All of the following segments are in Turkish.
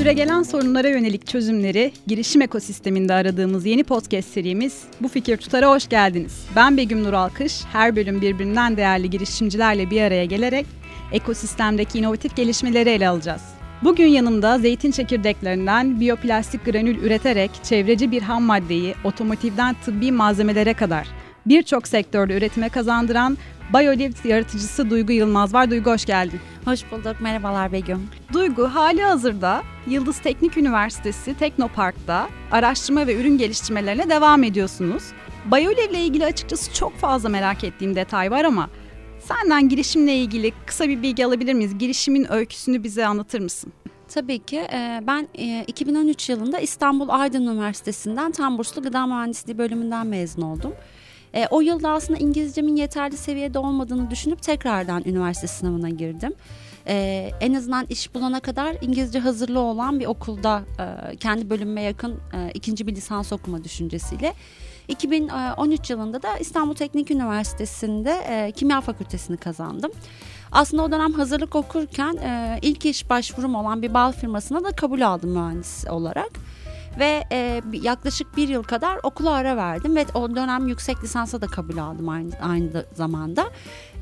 Süregelen sorunlara yönelik çözümleri girişim ekosisteminde aradığımız yeni podcast serimiz Bu Fikir Tutar'a hoş geldiniz. Ben Begüm Nur Alkış, her bölüm birbirinden değerli girişimcilerle bir araya gelerek ekosistemdeki inovatif gelişmeleri ele alacağız. Bugün yanımda zeytin çekirdeklerinden biyoplastik granül üreterek çevreci bir ham maddeyi otomotivden tıbbi malzemelere kadar birçok sektörde üretime kazandıran BioLiv yaratıcısı Duygu Yılmaz var. Duygu hoş geldin. Hoş bulduk. Merhabalar Begüm. Duygu hali hazırda Yıldız Teknik Üniversitesi Teknopark'ta araştırma ve ürün geliştirmelerine devam ediyorsunuz. BioLiv ile ilgili açıkçası çok fazla merak ettiğim detay var ama senden girişimle ilgili kısa bir bilgi alabilir miyiz? Girişimin öyküsünü bize anlatır mısın? Tabii ki. Ben 2013 yılında İstanbul Aydın Üniversitesi'nden tam burslu gıda mühendisliği bölümünden mezun oldum. E, o yılda aslında İngilizcemin yeterli seviyede olmadığını düşünüp tekrardan üniversite sınavına girdim. E, en azından iş bulana kadar İngilizce hazırlığı olan bir okulda e, kendi bölümüme yakın e, ikinci bir lisans okuma düşüncesiyle 2013 yılında da İstanbul Teknik Üniversitesi'nde e, kimya fakültesini kazandım. Aslında o dönem hazırlık okurken e, ilk iş başvurum olan bir bal firmasına da kabul aldım mühendis olarak ve e, yaklaşık bir yıl kadar okula ara verdim ve o dönem yüksek lisansa da kabul aldım aynı, aynı zamanda.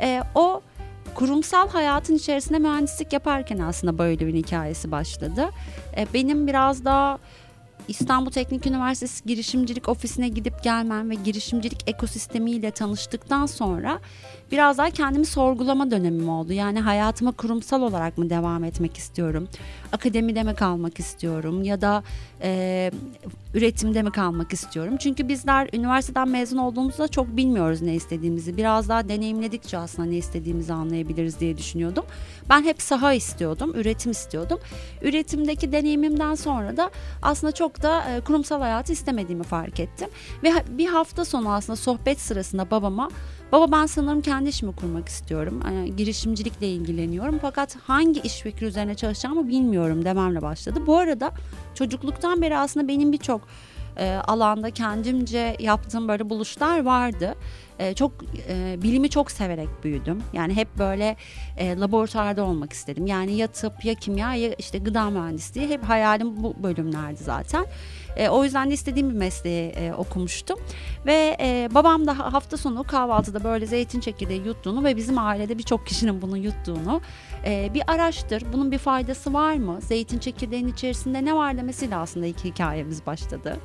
E, o kurumsal hayatın içerisinde mühendislik yaparken aslında böyle bir hikayesi başladı. E, benim biraz daha İstanbul Teknik Üniversitesi girişimcilik ofisine gidip gelmem ve girişimcilik ekosistemiyle tanıştıktan sonra biraz daha kendimi sorgulama dönemim oldu. Yani hayatıma kurumsal olarak mı devam etmek istiyorum? Akademide mi kalmak istiyorum? Ya da e, üretimde mi kalmak istiyorum? Çünkü bizler üniversiteden mezun olduğumuzda çok bilmiyoruz ne istediğimizi. Biraz daha deneyimledikçe aslında ne istediğimizi anlayabiliriz diye düşünüyordum. Ben hep saha istiyordum, üretim istiyordum. Üretimdeki deneyimimden sonra da aslında çok da e, kurumsal hayatı istemediğimi fark ettim. Ve bir hafta sonu aslında sohbet sırasında babama Baba ben sanırım kendi işimi kurmak istiyorum. Yani girişimcilikle ilgileniyorum. Fakat hangi iş fikri üzerine çalışacağımı bilmiyorum dememle başladı. Bu arada çocukluktan beri aslında benim birçok e, alanda kendimce yaptığım böyle buluşlar vardı. E, çok e, bilimi çok severek büyüdüm. Yani hep böyle e, laboratuvarda olmak istedim. Yani ya tıp ya kimya ya işte gıda mühendisliği hep hayalim bu bölümlerdi zaten. E, o yüzden de istediğim bir mesleği e, okumuştum. Ve e, babam da hafta sonu kahvaltıda böyle zeytin çekirdeği yuttuğunu ve bizim ailede birçok kişinin bunu yuttuğunu e, bir araştır. Bunun bir faydası var mı? Zeytin çekirdeğinin içerisinde ne var demesiyle aslında ilk hikayemiz başladı.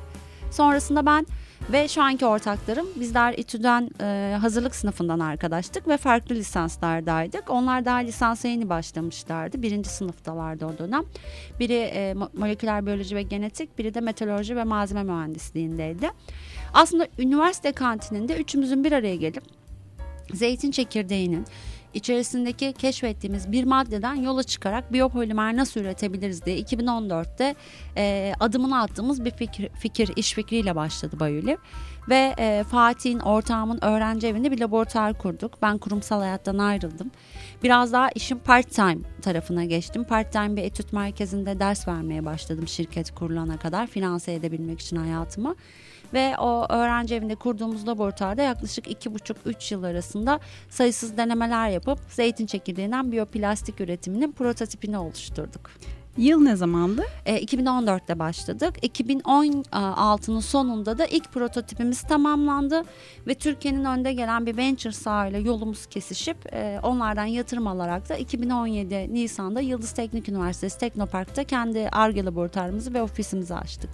Sonrasında ben ve şu anki ortaklarım bizler İTÜ'den e, hazırlık sınıfından arkadaştık ve farklı lisanslardaydık. Onlar daha lisansa yeni başlamışlardı. Birinci sınıftalardı o dönem. Biri e, moleküler biyoloji ve genetik, biri de meteoroloji ve malzeme mühendisliğindeydi. Aslında üniversite kantininde üçümüzün bir araya gelip zeytin çekirdeğinin içerisindeki keşfettiğimiz bir maddeden yola çıkarak biyopolimer nasıl üretebiliriz diye 2014'te e, adımını attığımız bir fikir, fikir iş fikriyle başladı Bayülü. Ve e, Fatih'in, ortağımın öğrenci evinde bir laboratuvar kurduk. Ben kurumsal hayattan ayrıldım. Biraz daha işin part time tarafına geçtim. Part time bir etüt merkezinde ders vermeye başladım şirket kurulana kadar finanse edebilmek için hayatımı. Ve o öğrenci evinde kurduğumuz laboratuvarda yaklaşık 2,5-3 yıl arasında sayısız denemeler yapıp zeytin çekirdeğinden biyoplastik üretiminin prototipini oluşturduk. Yıl ne zamandı? E, 2014'te başladık. 2016'nın sonunda da ilk prototipimiz tamamlandı ve Türkiye'nin önde gelen bir venture sahile yolumuz kesişip e, onlardan yatırım alarak da 2017 Nisan'da Yıldız Teknik Üniversitesi Teknopark'ta kendi ARGE laboratuvarımızı ve ofisimizi açtık.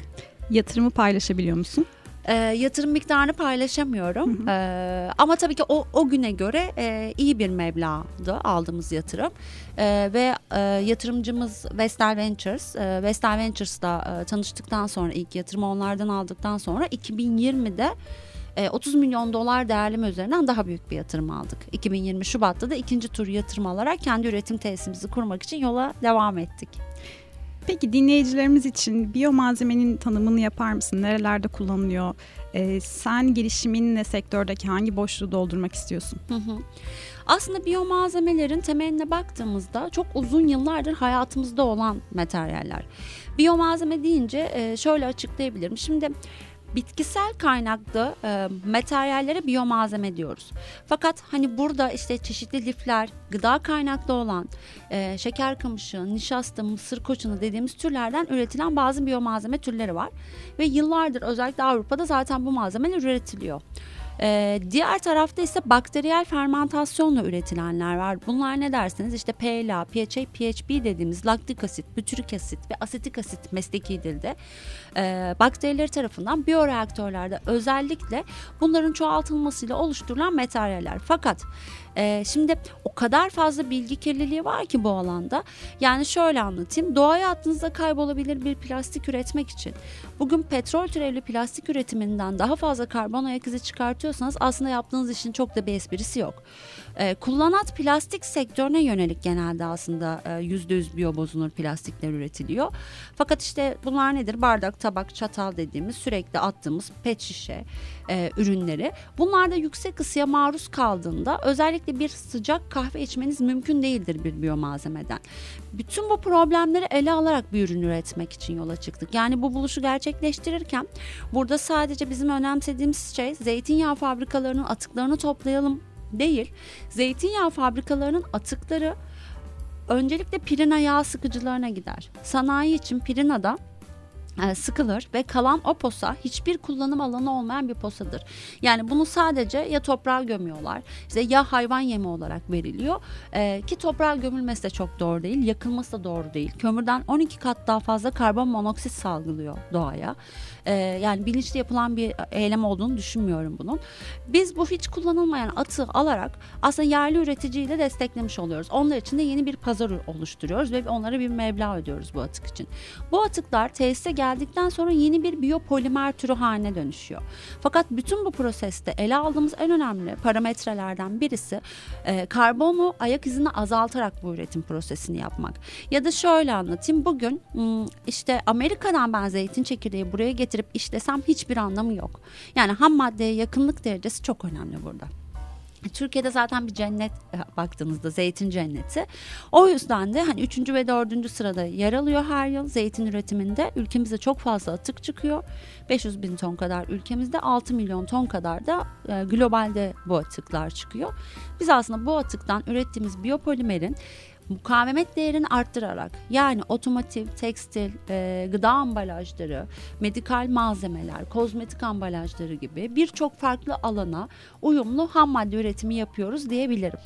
Yatırımı paylaşabiliyor musun? E, yatırım miktarını paylaşamıyorum. E, ama tabii ki o, o güne göre e, iyi bir meblağdı aldığımız yatırım. E, ve e, yatırımcımız Vestel Ventures. E, Vestel Ventures'da e, tanıştıktan sonra ilk yatırımı onlardan aldıktan sonra 2020'de 30 milyon dolar değerleme üzerinden daha büyük bir yatırım aldık. 2020 Şubat'ta da ikinci tur yatırım alarak kendi üretim tesisimizi kurmak için yola devam ettik. Peki dinleyicilerimiz için biyomalzemenin tanımını yapar mısın? Nerelerde kullanılıyor? Ee, sen girişiminle sektördeki hangi boşluğu doldurmak istiyorsun? Aslında biyomalzemelerin temeline baktığımızda çok uzun yıllardır hayatımızda olan materyaller. Biyomalzeme deyince şöyle açıklayabilirim. Şimdi bitkisel kaynaklı e, materyallere biyomalzeme diyoruz. Fakat hani burada işte çeşitli lifler, gıda kaynaklı olan e, şeker kamışı, nişasta, mısır koçunu dediğimiz türlerden üretilen bazı biyomalzeme türleri var. Ve yıllardır özellikle Avrupa'da zaten bu malzemeler üretiliyor. Ee, diğer tarafta ise bakteriyel fermentasyonla üretilenler var. Bunlar ne dersiniz? İşte PLA, PHA, PHB dediğimiz laktik asit, bütürik asit ve asetik asit mesleki dilde e, bakterileri tarafından biyoreaktörlerde özellikle bunların çoğaltılmasıyla oluşturulan materyaller. Fakat e, şimdi o kadar fazla bilgi kirliliği var ki bu alanda. Yani şöyle anlatayım. Doğaya attığınızda kaybolabilir bir plastik üretmek için. Bugün petrol türevli plastik üretiminden daha fazla karbon ayak izi çıkartıyorsanız aslında yaptığınız işin çok da bir esprisi yok. E, kullanat plastik sektörüne yönelik genelde aslında e, yüzde yüz biyobozunur plastikler üretiliyor. Fakat işte bunlar nedir? Bardak, tabak, çatal dediğimiz sürekli attığımız pet şişe e, ürünleri. Bunlar da yüksek ısıya maruz kaldığında özellikle bir sıcak kahve içmeniz mümkün değildir bir biyomalzemeden. Bütün bu problemleri ele alarak bir ürün üretmek için yola çıktık. Yani bu buluşu gerçekleştirirken burada sadece bizim önemsediğimiz şey zeytinyağı fabrikalarının atıklarını toplayalım değil. Zeytinyağı fabrikalarının atıkları öncelikle pirina yağ sıkıcılarına gider. Sanayi için pirinada sıkılır ve kalan o posa hiçbir kullanım alanı olmayan bir posadır. Yani bunu sadece ya toprağa gömüyorlar işte ya hayvan yemi olarak veriliyor ee, ki toprağa gömülmesi de çok doğru değil yakılması da doğru değil. Kömürden 12 kat daha fazla karbon monoksit salgılıyor doğaya. Ee, yani bilinçli yapılan bir eylem olduğunu düşünmüyorum bunun. Biz bu hiç kullanılmayan atığı alarak aslında yerli üreticiyi de desteklemiş oluyoruz. Onlar için de yeni bir pazar oluşturuyoruz ve onlara bir meblağ ödüyoruz bu atık için. Bu atıklar tesise geldikten sonra yeni bir biyopolimer türü haline dönüşüyor. Fakat bütün bu proseste ele aldığımız en önemli parametrelerden birisi e, karbonu ayak izini azaltarak bu üretim prosesini yapmak. Ya da şöyle anlatayım. Bugün işte Amerika'dan ben zeytin çekirdeği buraya getirip işlesem hiçbir anlamı yok. Yani ham maddeye yakınlık derecesi çok önemli burada. Türkiye'de zaten bir cennet e, baktığınızda zeytin cenneti. O yüzden de hani 3. ve 4. sırada yer alıyor her yıl zeytin üretiminde. Ülkemizde çok fazla atık çıkıyor. 500 bin ton kadar ülkemizde 6 milyon ton kadar da e, globalde bu atıklar çıkıyor. Biz aslında bu atıktan ürettiğimiz biyopolimerin mukavemet değerini arttırarak yani otomotiv, tekstil, e, gıda ambalajları, medikal malzemeler, kozmetik ambalajları gibi birçok farklı alana uyumlu ham madde üretimi yapıyoruz diyebilirim.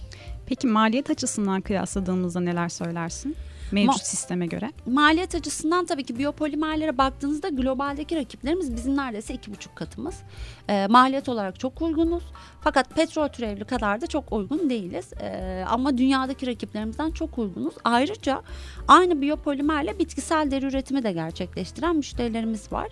Peki maliyet açısından kıyasladığımızda neler söylersin? Mevcut Ma- sisteme göre. Maliyet açısından tabii ki biyopolimerlere baktığınızda globaldeki rakiplerimiz bizim neredeyse iki buçuk katımız. E, maliyet olarak çok uygunuz. Fakat petrol türevli kadar da çok uygun değiliz. E, ama dünyadaki rakiplerimizden çok uygunuz. Ayrıca aynı biyopolimerle bitkisel deri üretimi de gerçekleştiren müşterilerimiz var.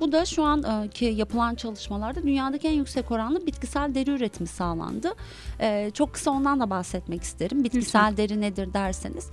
Bu da şu anki yapılan çalışmalarda dünyadaki en yüksek oranlı bitkisel deri üretimi sağlandı. E, çok kısa ondan da bahsetmek isterim. Bitkisel Lütfen. deri nedir derseniz.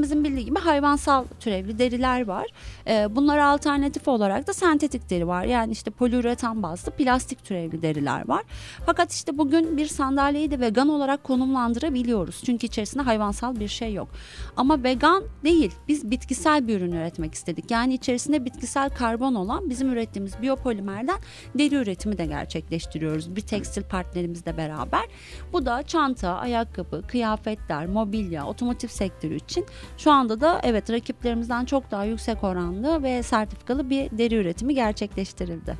Hepimizin bildiği gibi hayvansal türevli deriler var. E, bunlara alternatif olarak da sentetik deri var. Yani işte poliüretan bazlı plastik türevli deriler var. Fakat işte bugün bir sandalyeyi de vegan olarak konumlandırabiliyoruz. Çünkü içerisinde hayvansal bir şey yok. Ama vegan değil. Biz bitkisel bir ürün üretmek istedik. Yani içerisinde bitkisel karbon olan bizim ürettiğimiz biyopolimerden deri üretimi de gerçekleştiriyoruz. Bir tekstil partnerimizle beraber. Bu da çanta, ayakkabı, kıyafetler, mobilya, otomotiv sektörü için şu anda da evet rakiplerimizden çok daha yüksek oranlı ve sertifikalı bir deri üretimi gerçekleştirildi.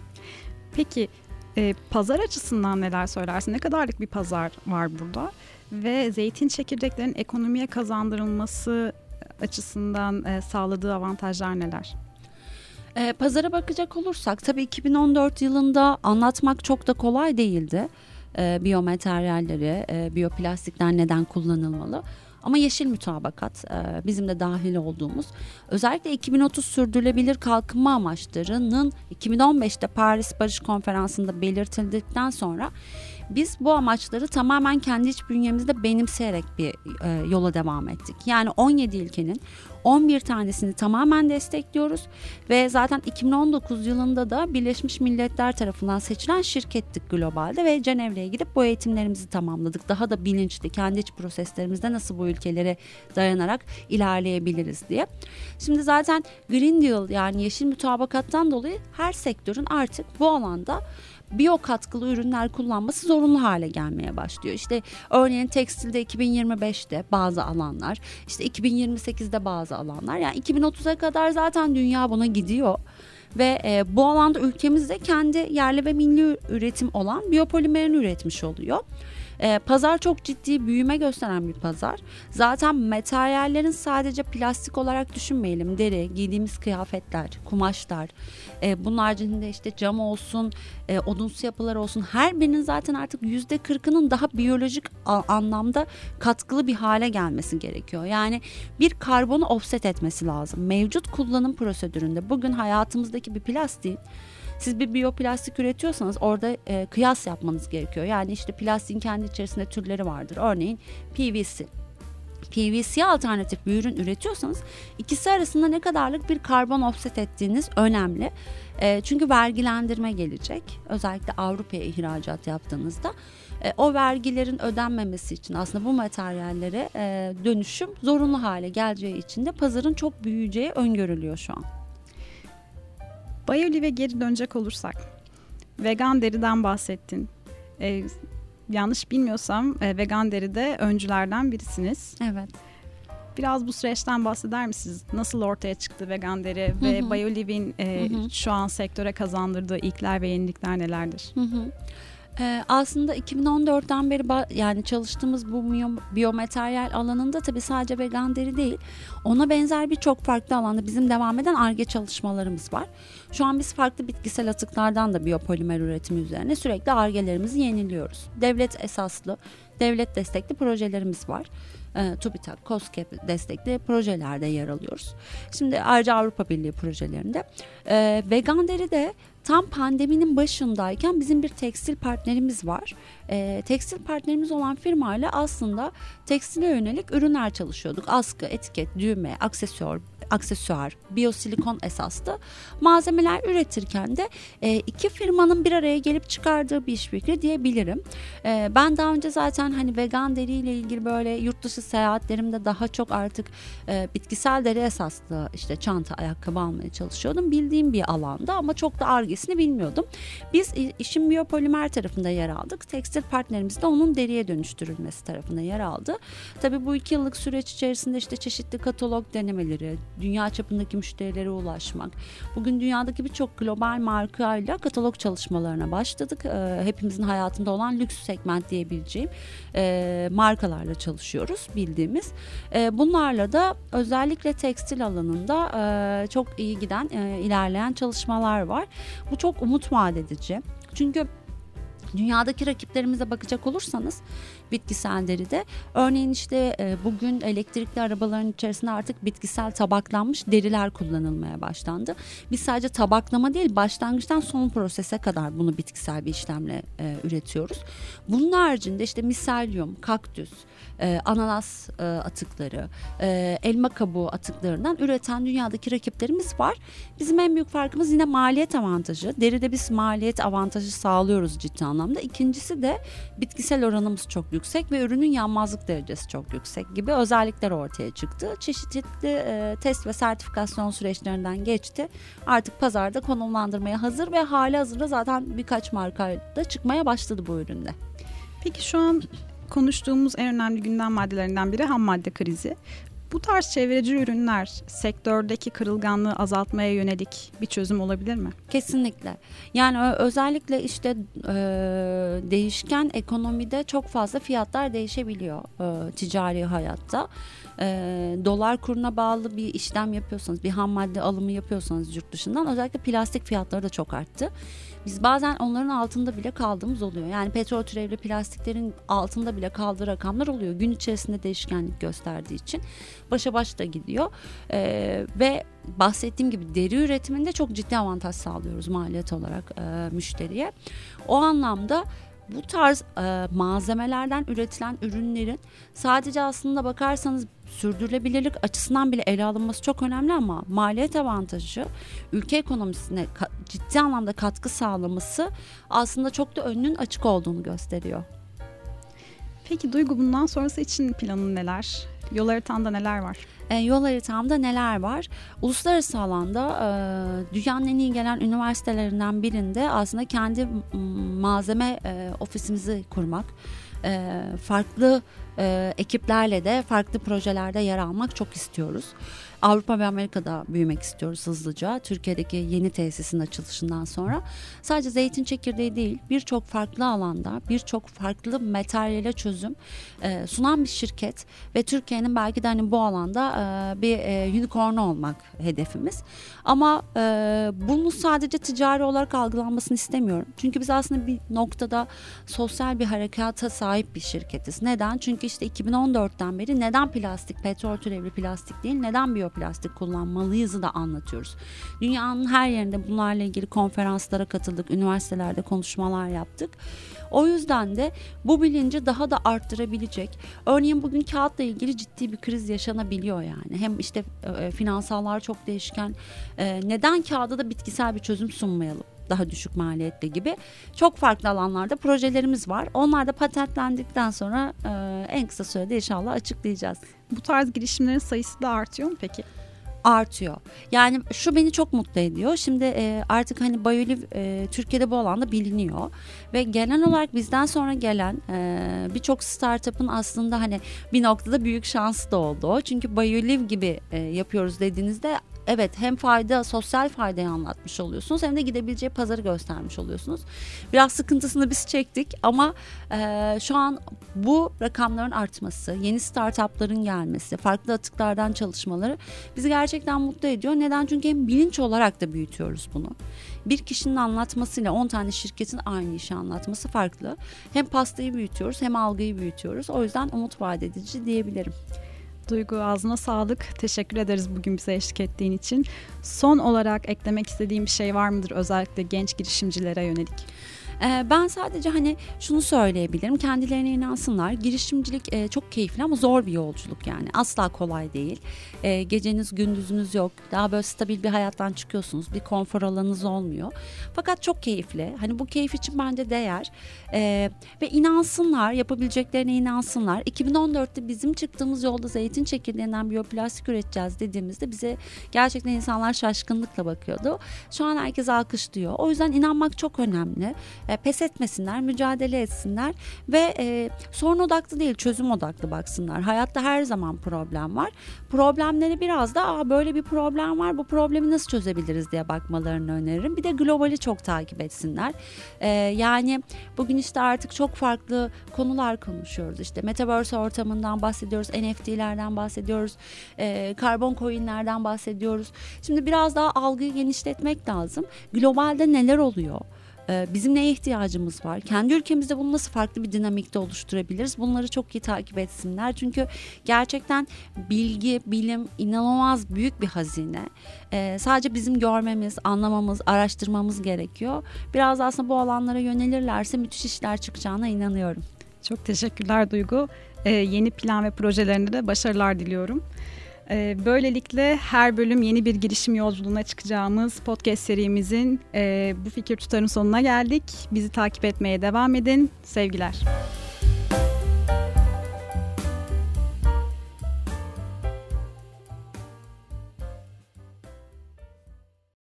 Peki e, pazar açısından neler söylersin? Ne kadarlık bir pazar var burada? Ve zeytin çekirdeklerinin ekonomiye kazandırılması açısından e, sağladığı avantajlar neler? E, pazara bakacak olursak tabii 2014 yılında anlatmak çok da kolay değildi. E, biyomateryalleri, e, biyoplastikler neden kullanılmalı? Ama yeşil mütabakat e, bizim de dahil olduğumuz. Özellikle 2030 sürdürülebilir kalkınma amaçlarının 2015'te Paris Barış Konferansı'nda belirtildikten sonra Biz bu amaçları tamamen kendi iç bünyemizde benimseyerek bir e, yola devam ettik. Yani 17 ilkenin 11 tanesini tamamen destekliyoruz ve zaten 2019 yılında da Birleşmiş Milletler tarafından seçilen şirkettik globalde ve Cenevre'ye gidip bu eğitimlerimizi tamamladık. Daha da bilinçli kendi iç proseslerimizde nasıl bu ülkelere dayanarak ilerleyebiliriz diye. Şimdi zaten Green Deal yani yeşil mütabakattan dolayı her sektörün artık bu alanda biyo katkılı ürünler kullanması zorunlu hale gelmeye başlıyor. İşte örneğin tekstilde 2025'te bazı alanlar, işte 2028'de bazı alanlar. Yani 2030'a kadar zaten dünya buna gidiyor ve e, bu alanda ülkemizde kendi yerli ve milli üretim olan biyopolimerini üretmiş oluyor. E, pazar çok ciddi büyüme gösteren bir pazar. Zaten materyallerin sadece plastik olarak düşünmeyelim. Deri, giydiğimiz kıyafetler, kumaşlar, e, bunun haricinde işte cam olsun, e, odunsu yapılar olsun her birinin zaten artık yüzde kırkının daha biyolojik anlamda katkılı bir hale gelmesi gerekiyor. Yani bir karbonu offset etmesi lazım. Mevcut kullanım prosedüründe bugün hayatımızdaki bir plastiğin siz bir biyoplastik üretiyorsanız orada e, kıyas yapmanız gerekiyor. Yani işte plastiğin kendi içerisinde türleri vardır. Örneğin PVC. PVC alternatif bir ürün üretiyorsanız ikisi arasında ne kadarlık bir karbon offset ettiğiniz önemli. E, çünkü vergilendirme gelecek. Özellikle Avrupa'ya ihracat yaptığınızda e, o vergilerin ödenmemesi için aslında bu materyallere e, dönüşüm zorunlu hale geleceği için de pazarın çok büyüyeceği öngörülüyor şu an. Bayolive geri dönecek olursak vegan deriden bahsettin. Ee, yanlış bilmiyorsam e, vegan deride öncülerden birisiniz. Evet. Biraz bu süreçten bahseder misiniz? Nasıl ortaya çıktı vegan deri ve Bioliv'in e, şu an sektöre kazandırdığı ilkler ve yenilikler nelerdir? Hı hı. Ee, aslında 2014'ten beri yani çalıştığımız bu biyomateryal alanında tabii sadece vegan deri değil ona benzer birçok farklı alanda bizim devam eden ARGE çalışmalarımız var. Şu an biz farklı bitkisel atıklardan da biyopolimer üretimi üzerine sürekli ARGE'lerimizi yeniliyoruz. Devlet esaslı, devlet destekli projelerimiz var e, TÜBİTAK, COSGAP destekli projelerde yer alıyoruz. Şimdi ayrıca Avrupa Birliği projelerinde. E, vegan deri de tam pandeminin başındayken bizim bir tekstil partnerimiz var. E, tekstil partnerimiz olan firmayla aslında tekstile yönelik ürünler çalışıyorduk. Askı, etiket, düğme, aksesuar, aksesuar, biyosilikon esaslı malzemeler üretirken de e, iki firmanın bir araya gelip çıkardığı bir iş fikri diyebilirim. E, ben daha önce zaten hani vegan deriyle ilgili böyle yurt dışı seyahatlerimde daha çok artık e, bitkisel deri esaslı işte çanta, ayakkabı almaya çalışıyordum. Bildiğim bir alanda ama çok da argesini bilmiyordum. Biz işin biyopolimer tarafında yer aldık. Tekstil partnerimiz de onun deriye dönüştürülmesi tarafında yer aldı. Tabii bu iki yıllık süreç içerisinde işte çeşitli katalog denemeleri, dünya çapındaki müşterilere ulaşmak. Bugün dünyadaki birçok global markayla katalog çalışmalarına başladık. E, hepimizin hayatında olan lüks segment diyebileceğim e, markalarla çalışıyoruz bildiğimiz. E, bunlarla da özellikle tekstil alanında e, çok iyi giden, e, ilerleyen çalışmalar var. Bu çok umut vaat edici. Çünkü Dünyadaki rakiplerimize bakacak olursanız bitkisel deride örneğin işte e, bugün elektrikli arabaların içerisinde artık bitkisel tabaklanmış deriler kullanılmaya başlandı. Biz sadece tabaklama değil başlangıçtan son prosese kadar bunu bitkisel bir işlemle e, üretiyoruz. Bunun haricinde işte miselyum, kaktüs, e, ananas atıkları, elma kabuğu atıklarından üreten dünyadaki rakiplerimiz var. Bizim en büyük farkımız yine maliyet avantajı. Deride biz maliyet avantajı sağlıyoruz ciddi anlamda. İkincisi de bitkisel oranımız çok yüksek ve ürünün yanmazlık derecesi çok yüksek gibi özellikler ortaya çıktı. Çeşitli e, test ve sertifikasyon süreçlerinden geçti. Artık pazarda konumlandırmaya hazır ve hali hazırda zaten birkaç markayla çıkmaya başladı bu üründe. Peki şu an konuştuğumuz en önemli gündem maddelerinden biri ham madde krizi. Bu tarz çevreci ürünler sektördeki kırılganlığı azaltmaya yönelik bir çözüm olabilir mi? Kesinlikle. Yani özellikle işte e, değişken ekonomide çok fazla fiyatlar değişebiliyor e, ticari hayatta. E, dolar kuruna bağlı bir işlem yapıyorsanız, bir ham madde alımı yapıyorsanız yurt dışından özellikle plastik fiyatları da çok arttı. Biz bazen onların altında bile kaldığımız oluyor. Yani petrol türevli plastiklerin altında bile kaldığı rakamlar oluyor. Gün içerisinde değişkenlik gösterdiği için başa baş da gidiyor. Ee, ve bahsettiğim gibi deri üretiminde çok ciddi avantaj sağlıyoruz maliyet olarak e, müşteriye. O anlamda bu tarz e, malzemelerden üretilen ürünlerin sadece aslında bakarsanız sürdürülebilirlik açısından bile ele alınması çok önemli ama maliyet avantajı ülke ekonomisine ciddi anlamda katkı sağlaması aslında çok da önünün açık olduğunu gösteriyor. Peki Duygu bundan sonrası için planın neler? Yol haritanda neler var? E, yol haritamda neler var? Uluslararası alanda e, dünyanın en iyi gelen üniversitelerinden birinde aslında kendi malzeme e, ofisimizi kurmak, e, farklı ekiplerle de farklı projelerde yer almak çok istiyoruz. Avrupa ve Amerika'da büyümek istiyoruz hızlıca. Türkiye'deki yeni tesisin açılışından sonra. Sadece zeytin çekirdeği değil birçok farklı alanda birçok farklı materyale çözüm e, sunan bir şirket ve Türkiye'nin belki de hani bu alanda e, bir e, unicorn olmak hedefimiz. Ama e, bunu sadece ticari olarak algılanmasını istemiyorum. Çünkü biz aslında bir noktada sosyal bir harekata sahip bir şirketiz. Neden? Çünkü işte 2014'ten beri neden plastik, petrol türevli plastik değil, neden biyoplastik kullanmalıyızı da anlatıyoruz. Dünyanın her yerinde bunlarla ilgili konferanslara katıldık, üniversitelerde konuşmalar yaptık. O yüzden de bu bilinci daha da arttırabilecek. Örneğin bugün kağıtla ilgili ciddi bir kriz yaşanabiliyor yani. Hem işte e, finansallar çok değişken. E, neden kağıda da bitkisel bir çözüm sunmayalım? Daha düşük maliyetli gibi çok farklı alanlarda projelerimiz var. Onlar da patentlendikten sonra e, en kısa sürede inşallah açıklayacağız. Bu tarz girişimlerin sayısı da artıyor mu peki? artıyor. Yani şu beni çok mutlu ediyor. Şimdi e, artık hani Bioliv e, Türkiye'de bu alanda biliniyor ve genel olarak bizden sonra gelen e, birçok startup'ın aslında hani bir noktada büyük şansı da oldu. Çünkü Bioliv gibi e, yapıyoruz dediğinizde evet hem fayda sosyal faydayı anlatmış oluyorsunuz hem de gidebileceği pazarı göstermiş oluyorsunuz. Biraz sıkıntısını biz çektik ama e, şu an bu rakamların artması, yeni startupların gelmesi, farklı atıklardan çalışmaları bizi gerçekten mutlu ediyor. Neden? Çünkü hem bilinç olarak da büyütüyoruz bunu. Bir kişinin anlatmasıyla 10 tane şirketin aynı işi anlatması farklı. Hem pastayı büyütüyoruz hem algıyı büyütüyoruz. O yüzden umut vaat edici diyebilirim. Duygu ağzına sağlık. Teşekkür ederiz bugün bize eşlik ettiğin için. Son olarak eklemek istediğim bir şey var mıdır özellikle genç girişimcilere yönelik? Ee, ben sadece hani şunu söyleyebilirim. Kendilerine inansınlar. Girişimcilik e, çok keyifli ama zor bir yolculuk yani. Asla kolay değil. E, geceniz gündüzünüz yok. Daha böyle stabil bir hayattan çıkıyorsunuz. Bir konfor alanınız olmuyor. Fakat çok keyifli. Hani bu keyif için bence değer. E, ve inansınlar. Yapabileceklerine inansınlar. 2014'te bizim çıktığımız yolda zeytin çekirdeğinden biyoplastik üreteceğiz dediğimizde bize gerçekten insanlar şaşkınlıkla bakıyordu. Şu an herkes alkışlıyor. O yüzden inanmak çok önemli. E, pes etmesinler, mücadele etsinler ve e, sorun odaklı değil çözüm odaklı baksınlar. Hayatta her zaman problem var. Problemleri biraz da Aa, böyle bir problem var bu problemi nasıl çözebiliriz diye bakmalarını öneririm. Bir de globali çok takip etsinler. E, yani bugün işte artık çok farklı konular konuşuyoruz. İşte Metaverse ortamından bahsediyoruz, NFT'lerden bahsediyoruz, e, karbon coinlerden bahsediyoruz. Şimdi biraz daha algıyı genişletmek lazım. Globalde neler oluyor? Ee, bizim neye ihtiyacımız var? Kendi ülkemizde bunu nasıl farklı bir dinamikte oluşturabiliriz? Bunları çok iyi takip etsinler. Çünkü gerçekten bilgi, bilim inanılmaz büyük bir hazine. Ee, sadece bizim görmemiz, anlamamız, araştırmamız gerekiyor. Biraz aslında bu alanlara yönelirlerse müthiş işler çıkacağına inanıyorum. Çok teşekkürler Duygu. Ee, yeni plan ve projelerinde de başarılar diliyorum. Ee, böylelikle her bölüm yeni bir girişim yolculuğuna çıkacağımız podcast serimizin e, bu fikir tutarın sonuna geldik. Bizi takip etmeye devam edin. Sevgiler.